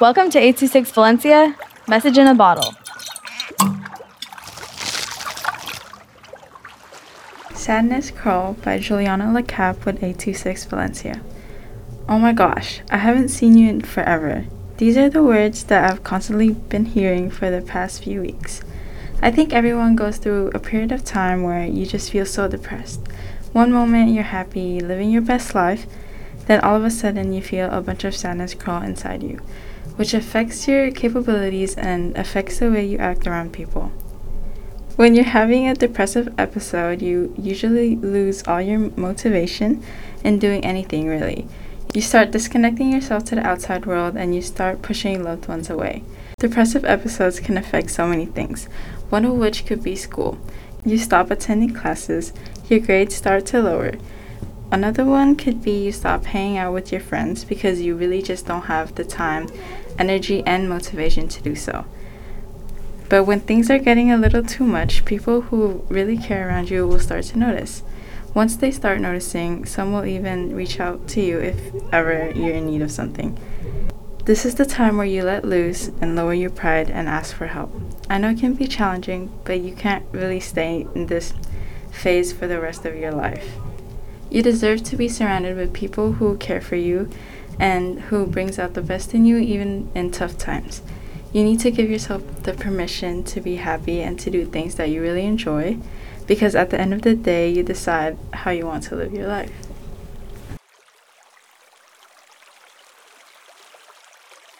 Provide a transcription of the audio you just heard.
Welcome to 826 Valencia, message in a bottle. Sadness Crawl by Juliana LeCap with 826 Valencia. Oh my gosh, I haven't seen you in forever. These are the words that I've constantly been hearing for the past few weeks. I think everyone goes through a period of time where you just feel so depressed. One moment you're happy, living your best life, then all of a sudden you feel a bunch of sadness crawl inside you, which affects your capabilities and affects the way you act around people. When you're having a depressive episode, you usually lose all your motivation in doing anything really. You start disconnecting yourself to the outside world and you start pushing loved ones away. Depressive episodes can affect so many things, one of which could be school. You stop attending classes, your grades start to lower. Another one could be you stop hanging out with your friends because you really just don't have the time, energy, and motivation to do so. But when things are getting a little too much, people who really care around you will start to notice. Once they start noticing, some will even reach out to you if ever you're in need of something. This is the time where you let loose and lower your pride and ask for help. I know it can be challenging, but you can't really stay in this phase for the rest of your life. You deserve to be surrounded with people who care for you and who brings out the best in you even in tough times. You need to give yourself the permission to be happy and to do things that you really enjoy because at the end of the day, you decide how you want to live your life.